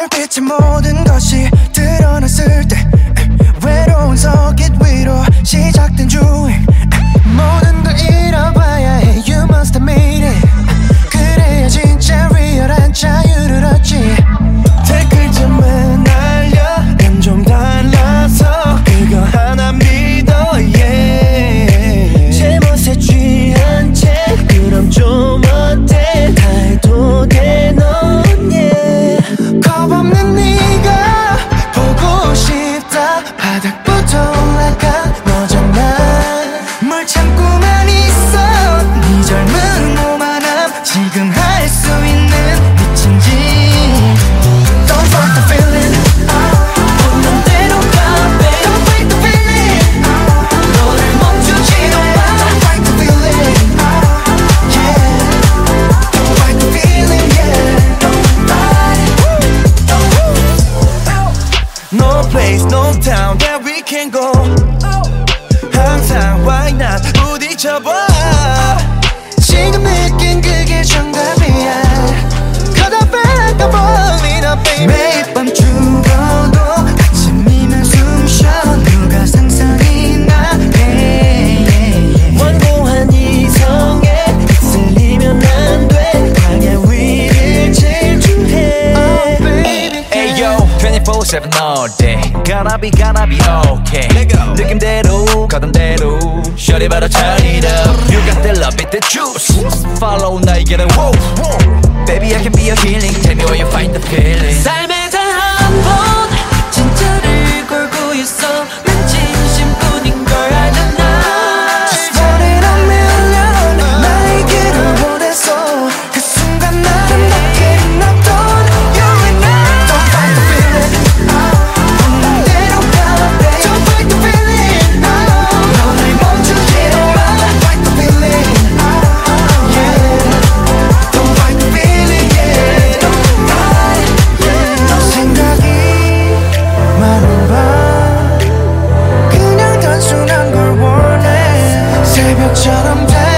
불빛의 모든 것이 드러났을 때 참고만 있어 네 젊은 오만함 지금 할 수 있는 미친지 Don't fight the feeling 없는 대로 가 babe Don't fight the feeling 너를 멈추지도 마 Don't fight the feeling yeah Don't fight the feeling yeah Don't fight No place no town that we can go 24-7 all day Gotta be gotta be okay 느낌대로 가던 대로 Shorty better turn it up You got the love it the juice Follow whoa, whoa. Baby I can be your healing Tell me where you find the feeling 새벽처럼 달